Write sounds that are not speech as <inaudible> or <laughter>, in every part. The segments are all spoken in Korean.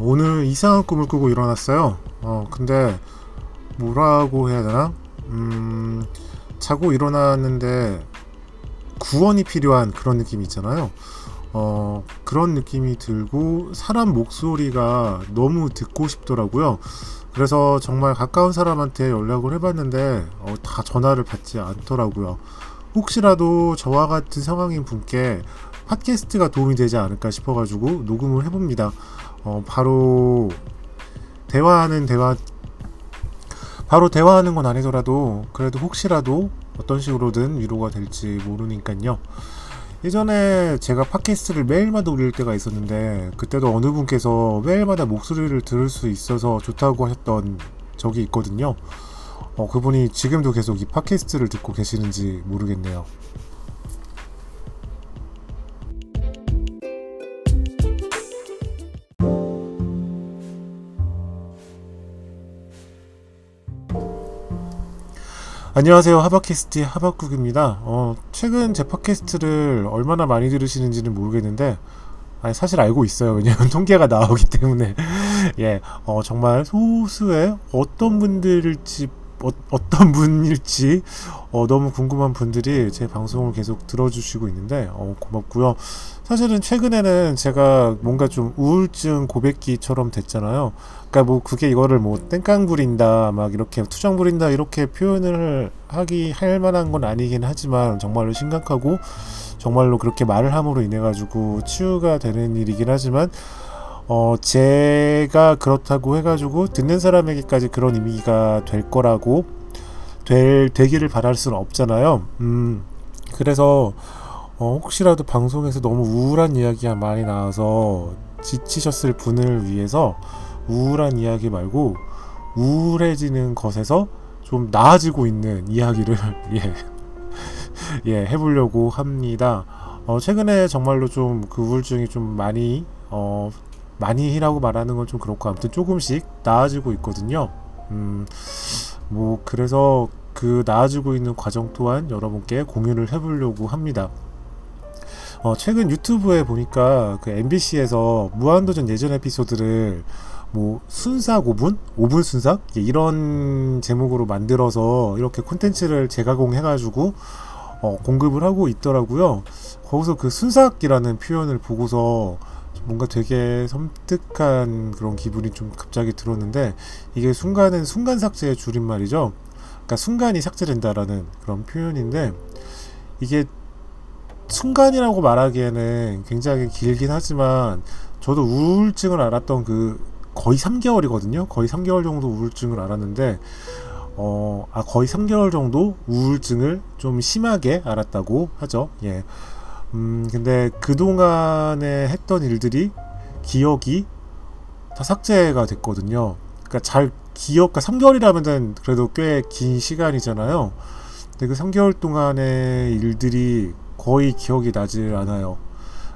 오늘 이상한 꿈을 꾸고 일어났어요. 어, 근데 뭐라고 해야 되나? 음, 자고 일어났는데 구원이 필요한 그런 느낌이 있잖아요. 어, 그런 느낌이 들고 사람 목소리가 너무 듣고 싶더라고요. 그래서 정말 가까운 사람한테 연락을 해봤는데 어, 다 전화를 받지 않더라고요. 혹시라도 저와 같은 상황인 분께 팟캐스트가 도움이 되지 않을까 싶어가지고 녹음을 해봅니다. 어, 바로 대화하는 대화 바로 대화하는 건 아니더라도 그래도 혹시라도 어떤 식으로든 위로가 될지 모르니까요. 예전에 제가 팟캐스트를 매일마다 올릴 때가 있었는데 그때도 어느 분께서 매일마다 목소리를 들을 수 있어서 좋다고 하셨던 적이 있거든요. 어, 그분이 지금도 계속 이 팟캐스트를 듣고 계시는지 모르겠네요. 안녕하세요. 하바캐스트의 하바국입니다. 어, 최근 제 팟캐스트를 얼마나 많이 들으시는지는 모르겠는데, 아니, 사실 알고 있어요. 왜냐면 <laughs> 통계가 나오기 때문에. <laughs> 예, 어, 정말 소수의 어떤 분들일지 어, 떤 <laughs> 분일지 어, 너무 궁금한 분들이 제 방송을 계속 들어주시고 있는데 어, 고맙고요. 사실은 최근에는 제가 뭔가 좀 우울증 고백기처럼 됐잖아요. 그러니까 뭐 그게 이거를 뭐 땡깡 부린다 막 이렇게 투정 부린다 이렇게 표현을 하기 할 만한 건 아니긴 하지만 정말로 심각하고 정말로 그렇게 말을 함으로 인해 가지고 치유가 되는 일이긴 하지만 어, 제가 그렇다고 해가지고 듣는 사람에게까지 그런 의미가 될 거라고 될, 되기를 바랄 수는 없잖아요. 음, 그래서 어, 혹시라도 방송에서 너무 우울한 이야기가 많이 나와서 지치셨을 분을 위해서 우울한 이야기 말고 우울해지는 것에서 좀 나아지고 있는 이야기를 <laughs> 예, 예 해보려고 합니다. 어, 최근에 정말로 좀 그 우울증이 좀 많이 어, 많이라고 말하는 건 좀 그렇고 아무튼 조금씩 나아지고 있거든요. 음, 뭐 그래서 그 나아지고 있는 과정 또한 여러분께 공유를 해보려고 합니다. 어, 최근 유튜브에 보니까 그 MBC에서 무한도전 예전 에피소드를 뭐 순삭 5분? 5분 순삭? 예, 이런 제목으로 만들어서 이렇게 콘텐츠를 재가공해가지고 어, 공급을 하고 있더라고요. 거기서 그 순삭이라는 표현을 보고서 뭔가 되게 섬뜩한 그런 기분이 좀 갑자기 들었는데 이게 순간은 순간 삭제의 줄임말이죠. 그러니까 순간이 삭제된다라는 그런 표현인데 이게 순간이라고 말하기에는 굉장히 길긴 하지만 저도 우울증을 알았던 그 거의 3개월이거든요. 거의 3개월 정도 우울증을 알았는데 어, 아, 거의 3개월 정도 우울증을 좀 심하게 알았다고 하죠. 예. 음, 근데 그동안에 했던 일들이 기억이 다 삭제가 됐거든요. 그러니까 잘 기억, 그러니까 3개월이라면 그래도 꽤 긴 시간이잖아요. 근데 그 3개월 동안의 일들이 거의 기억이 나질 않아요.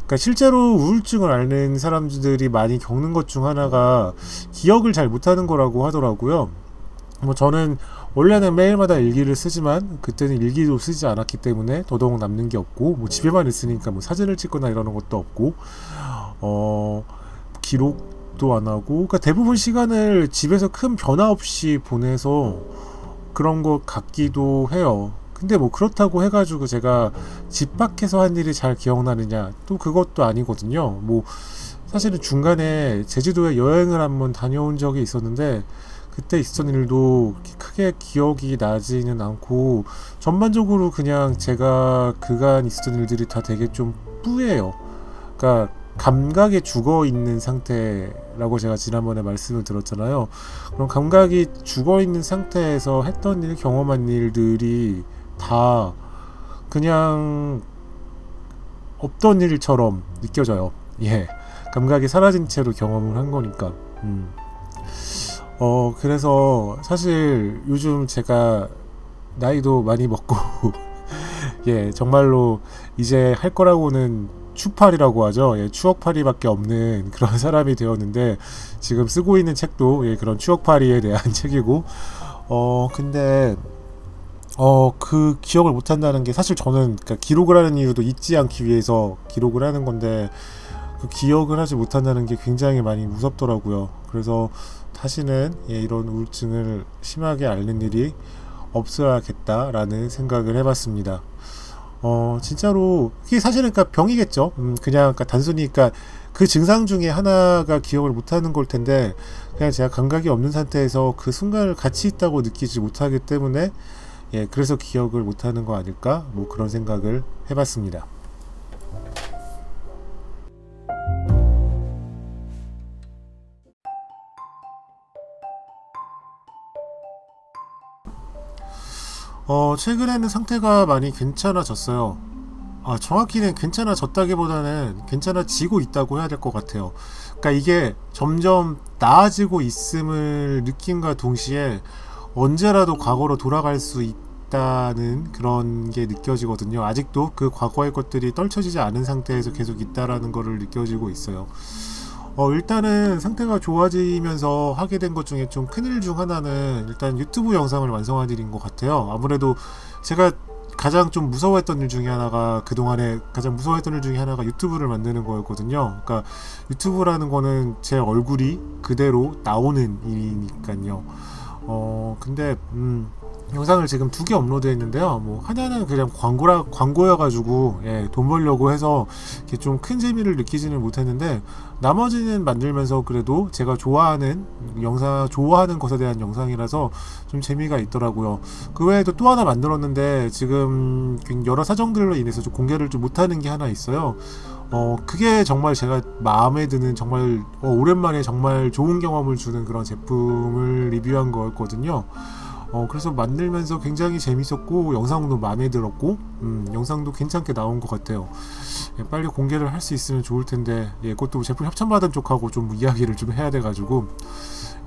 그러니까 실제로 우울증을 앓는 사람들이 많이 겪는 것 중 하나가 기억을 잘 못하는 거라고 하더라고요. 뭐 저는 원래는 매일마다 일기를 쓰지만 그때는 일기도 쓰지 않았기 때문에 더더욱 남는 게 없고 뭐 집에만 있으니까 뭐 사진을 찍거나 이러는 것도 없고 어 기록도 안 하고 그러니까 대부분 시간을 집에서 큰 변화 없이 보내서 그런 것 같기도 해요. 근데 뭐 그렇다고 해가지고 제가 집 밖에서 한 일이 잘 기억나느냐 또 그것도 아니거든요. 뭐 사실은 중간에 제주도에 여행을 한번 다녀온 적이 있었는데 그때 있었던 일도 크게 기억이 나지는 않고 전반적으로 그냥 제가 그간 있었던 일들이 다 되게 좀 뿌예요. 그러니까 감각에 죽어 있는 상태라고 제가 지난번에 말씀을 드렸잖아요. 그럼 감각이 죽어 있는 상태에서 했던 일, 경험한 일들이 다 그냥 없던 일처럼 느껴져요. 예. 감각이 사라진 채로 경험을 한 거니까. 음. 어, 그래서 사실 요즘 제가 나이도 많이 먹고, <laughs> 예, 정말로 이제 할 거라고는 추팔이라고 하죠. 예, 추억팔이밖에 없는 <laughs> 그런 사람이 되었는데, 지금 쓰고 있는 책도 예, 그런 추억팔이에 대한 <laughs> 책이고, 어, 근데, 어, 그 기억을 못 한다는 게 사실 저는 그러니까 기록을 하는 이유도 잊지 않기 위해서 기록을 하는 건데, 그 기억을 하지 못한다는 게 굉장히 많이 무섭더라고요. 그래서 다시는 예, 이런 우울증을 심하게 앓는 일이 없어야겠다라는 생각을 해봤습니다. 어 진짜로 이게 사실은 그러니까 병이겠죠. 음, 그냥 그러니까 단순히 그러니까 그 증상 중에 하나가 기억을 못하는 걸 텐데 그냥 제가 감각이 없는 상태에서 그 순간을 같이 있다고 느끼지 못하기 때문에 예 그래서 기억을 못하는 거 아닐까 뭐 그런 생각을 해봤습니다. 어, 최근에는 상태가 많이 괜찮아졌어요. 아, 정확히는 괜찮아졌다기보다는 괜찮아지고 있다고 해야 될 것 같아요. 그러니까 이게 점점 나아지고 있음을 느낀과 동시에 언제라도 과거로 돌아갈 수 있다는 그런 게 느껴지거든요. 아직도 그 과거의 것들이 떨쳐지지 않은 상태에서 계속 있다라는 거를 느껴지고 있어요. 어, 일단은 상태가 좋아지면서 하게 된 것 중에 좀 큰일 중 하나는 일단 유튜브 영상을 완성한 일인 것 같아요. 아무래도 제가 가장 좀 무서워했던 일 중에 하나가 그동안에 가장 무서워했던 일 중에 하나가 유튜브를 만드는 거였거든요. 그러니까 유튜브라는 거는 제 얼굴이 그대로 나오는 일이니까요. 어, 근데, 음, 영상을 지금 두 개 업로드 했는데요. 뭐 하나는 그냥 광고라 광고여 가지고 예, 돈 벌려고 해서 좀큰 재미를 느끼지는 못했는데 나머지는 만들면서 그래도 제가 좋아하는 영상 좋아하는 것에 대한 영상이라서 좀 재미가 있더라고요. 그 외에도 또 하나 만들었는데 지금 여러 사정들로 인해서 좀 공개를 좀 못하는 게 하나 있어요. 어 그게 정말 제가 마음에 드는 정말 어, 오랜만에 정말 좋은 경험을 주는 그런 제품을 리뷰한 거였거든요. 어, 그래서 만들면서 굉장히 재밌었고 영상도 마음에 들었고 음, 영상도 괜찮게 나온 것 같아요. 예, 빨리 공개를 할 수 있으면 좋을 텐데 예, 그것도 제품 협찬 받은 쪽하고 좀 이야기를 좀 해야 돼 가지고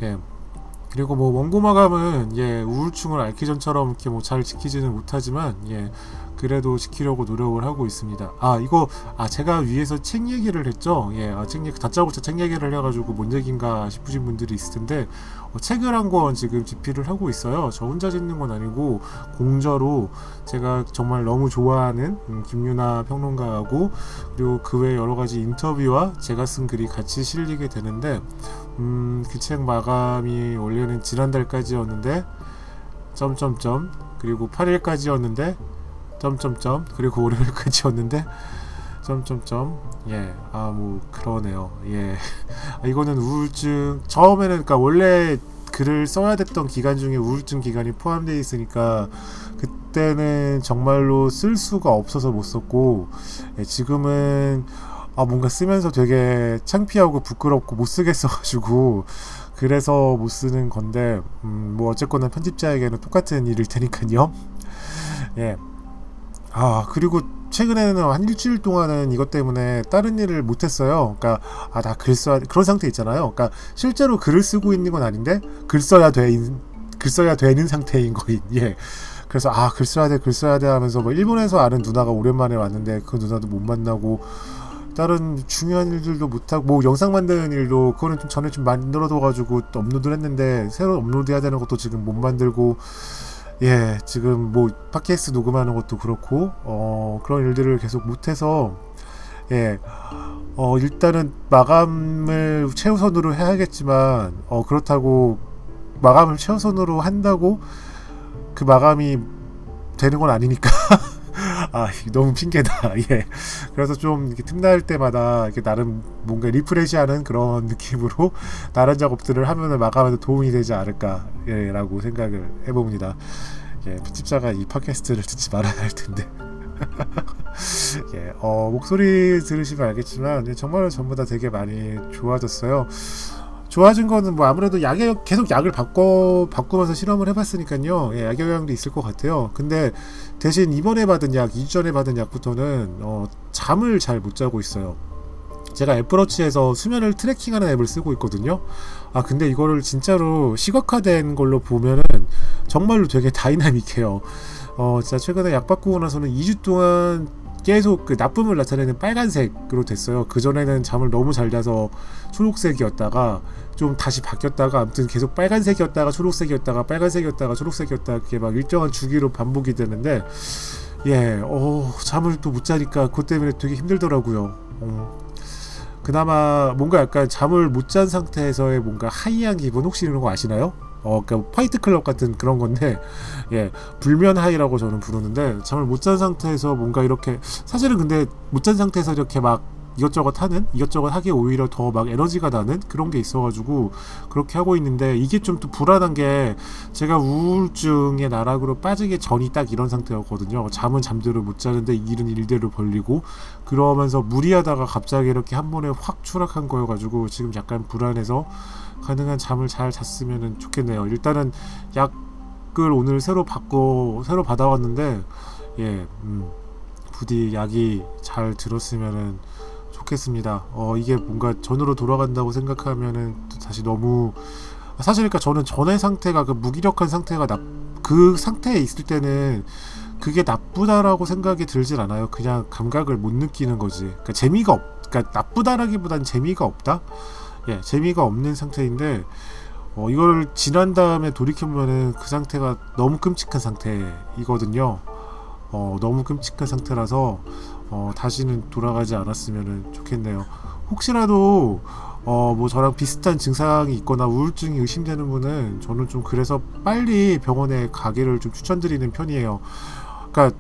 예, 그리고 뭐 원고 마감은 예 우울증을 앓기 전처럼 이렇게 뭐 잘 지키지는 못하지만 예 그래도 지키려고 노력을 하고 있습니다. 아 이거 아 제가 위에서 책 얘기를 했죠. 예, 아, 책 얘기 다짜고짜 책 얘기를 해가지고 뭔 얘기인가 싶으신 분들이 있을 텐데 어, 책을 한 권 지금 집필을 하고 있어요. 저 혼자 짓는 건 아니고 공저로 제가 정말 너무 좋아하는 음, 김유나 평론가하고 그리고 그 외 여러 가지 인터뷰와 제가 쓴 글이 같이 실리게 되는데 음, 그 책 마감이 원래는 지난달까지였는데 점점점 그리고 8일까지였는데 점점점 그리고 월요일까지였는데 <laughs> 점점점 예 아 뭐 그러네요 예 아, <laughs> 이거는 우울증 처음에는 그러니까 원래 글을 써야 됐던 기간 중에 우울증 기간이 포함되어 있으니까 그때는 정말로 쓸 수가 없어서 못 썼고 예, 지금은 아 뭔가 쓰면서 되게 창피하고 부끄럽고 못 쓰겠어가지고 <laughs> 그래서 못 쓰는 건데 음, 뭐 어쨌거나 편집자에게는 똑같은 일일 테니까요. 예. 아 그리고 최근에는 한 일주일 동안은 이것 때문에 다른 일을 못했어요. 그러니까 아 나 글 써야 그런 상태 있잖아요. 그러니까 실제로 글을 쓰고 있는 건 아닌데 글 써야 돼글 써야 되는 상태인 거인. <laughs> 예. 그래서 아 글 써야 돼 글 써야 돼 하면서 뭐 일본에서 아는 누나가 오랜만에 왔는데 그 누나도 못 만나고 다른 중요한 일들도 못하고 뭐 영상 만드는 일도 그거는 좀 전에 좀 만들어둬가지고 업로드를 했는데 새로 업로드해야 되는 것도 지금 못 만들고 예, 지금 뭐 팟캐스트 녹음하는 것도 그렇고 어, 그런 일들을 계속 못해서 예, 어, 일단은 마감을 최우선으로 해야겠지만 어, 그렇다고 마감을 최우선으로 한다고 그 마감이 되는 건 아니니까 <laughs> 아 너무 핑계다. <laughs> 예. 그래서 좀 이렇게 틈날 때마다 이렇게 나름 뭔가 리프레시하는 그런 느낌으로 <laughs> 다른 작업들을 하면은 마감에도 도움이 되지 않을까 예라고 생각을 해봅니다. 예 편집자가 이 팟캐스트를 <laughs> 듣지 말아야 할 텐데. 예, 어, 목소리 들으시면 알겠지만 정말 전부 다 되게 많이 좋아졌어요. 좋아진 거는 뭐 아무래도 약에 계속 약을 바꿔 바꾸면서 실험을 해봤으니까요. 예, 약 영향도 있을 것 같아요. 근데 대신 이번에 받은 약, 2주 전에 받은 약부터는 어, 잠을 잘 못 자고 있어요. 제가 애플워치에서 수면을 트래킹하는 앱을 쓰고 있거든요. 아 근데 이거를 진짜로 시각화된 걸로 보면은 정말로 되게 다이나믹해요. 어 진짜 최근에 약 바꾸고 나서는 2주 동안 계속 그 나쁨을 나타내는 빨간색으로 됐어요. 그 전에는 잠을 너무 잘 자서 초록색이었다가 좀 다시 바뀌었다가 아무튼 계속 빨간색이었다가 초록색이었다가 빨간색이었다가 초록색이었다가 그게 막 일정한 주기로 반복이 되는데 예, 어 잠을 또 못 자니까 그것 때문에 되게 힘들더라고요. 어. 그나마 뭔가 약간 잠을 못 잔 상태에서의 뭔가 하이한 기분 혹시 이런 거 아시나요? 어, 그러니까 화이트 클럽 같은 그런 건데, 예, 불면 하이라고 저는 부르는데, 잠을 못 잔 상태에서 뭔가 이렇게, 사실은 근데 못 잔 상태에서 이렇게 막 이것저것 하는, 이것저것 하기에 오히려 더 막 에너지가 나는 그런 게 있어가지고, 그렇게 하고 있는데, 이게 좀 또 불안한 게, 제가 우울증의 나락으로 빠지기 전이 딱 이런 상태였거든요. 잠은 잠대로 못 자는데, 일은 일대로 벌리고, 그러면서 무리하다가 갑자기 이렇게 한 번에 확 추락한 거여가지고, 지금 약간 불안해서, 가능한 잠을 잘 잤으면 좋겠네요. 일단은 약을 오늘 새로 받고 새로 받아왔는데 예, 음, 부디 약이 잘 들었으면 좋겠습니다. 어 이게 뭔가 전으로 돌아간다고 생각하면은 다시 너무 사실 그러니까 저는 전의 상태가 그 무기력한 상태가 나, 그 상태에 있을 때는 그게 나쁘다라고 생각이 들질 않아요. 그냥 감각을 못 느끼는 거지. 그러니까 재미가 없, 그러니까 나쁘다라기보단 재미가 없다. 예, 재미가 없는 상태인데 어, 이걸 지난 다음에 돌이켜보면은 그 상태가 너무 끔찍한 상태이거든요. 어, 너무 끔찍한 상태라서 어, 다시는 돌아가지 않았으면 좋겠네요. 혹시라도 어, 뭐 저랑 비슷한 증상이 있거나 우울증이 의심되는 분은 저는 좀 그래서 빨리 병원에 가기를 좀 추천드리는 편이에요. 그러니까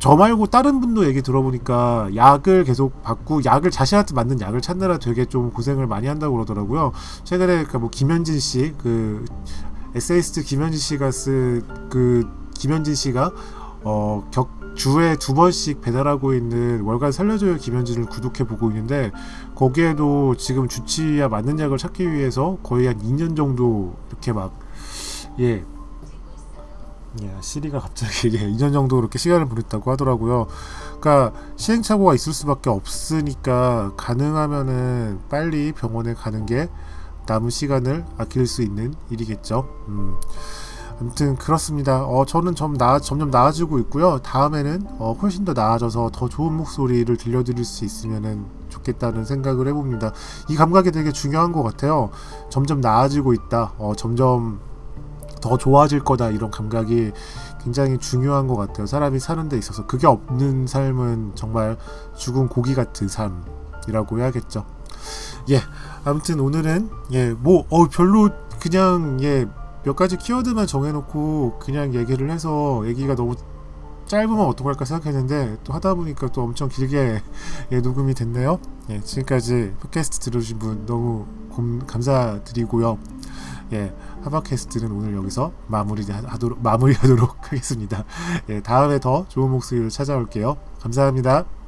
저 말고 다른 분도 얘기 들어보니까 약을 계속 받고 약을 자신한테 맞는 약을 찾느라 되게 좀 고생을 많이 한다고 그러더라고요. 최근에 그뭐 김현진 씨, 그 에세이스트 김현진 씨가 쓴 그 김현진 씨가 어 격 주에 두 번씩 배달하고 있는 월간 살려줘요 김현진을 구독해 보고 있는데 거기에도 지금 주치의와 맞는 약을 찾기 위해서 거의 한 2년 정도 이렇게 막 예 예, 시리가 갑자기 예, 2년 <laughs> 정도 그렇게 시간을 보냈다고 하더라고요. 그러니까 시행착오가 있을 수밖에 없으니까 가능하면은 빨리 병원에 가는 게 남은 시간을 아낄 수 있는 일이겠죠. 음. 아무튼 그렇습니다. 어, 저는 점 나, 점점 나아지고 있고요. 다음에는 어, 훨씬 더 나아져서 더 좋은 목소리를 들려드릴 수 있으면 좋겠다는 생각을 해봅니다. 이 감각이 되게 중요한 것 같아요. 점점 나아지고 있다. 어, 점점 더 좋아질 거다 이런 감각이 굉장히 중요한 것 같아요. 사람이 사는 데 있어서 그게 없는 삶은 정말 죽은 고기 같은 삶이라고 해야겠죠. 예, 아무튼 오늘은 예 뭐 어, 별로 그냥 예 몇 가지 키워드만 정해놓고 그냥 얘기를 해서 얘기가 너무 짧으면 어떡할까 생각했는데 또 하다 보니까 또 엄청 길게 예, 녹음이 됐네요. 예, 지금까지 팟캐스트 들어주신 분 너무 곰, 감사드리고요. 예, 하바캐스트는 오늘 여기서 마무리하도록, 마무리하도록 <laughs> 하겠습니다. 예, 다음에 더 좋은 목소리로 찾아올게요. 감사합니다.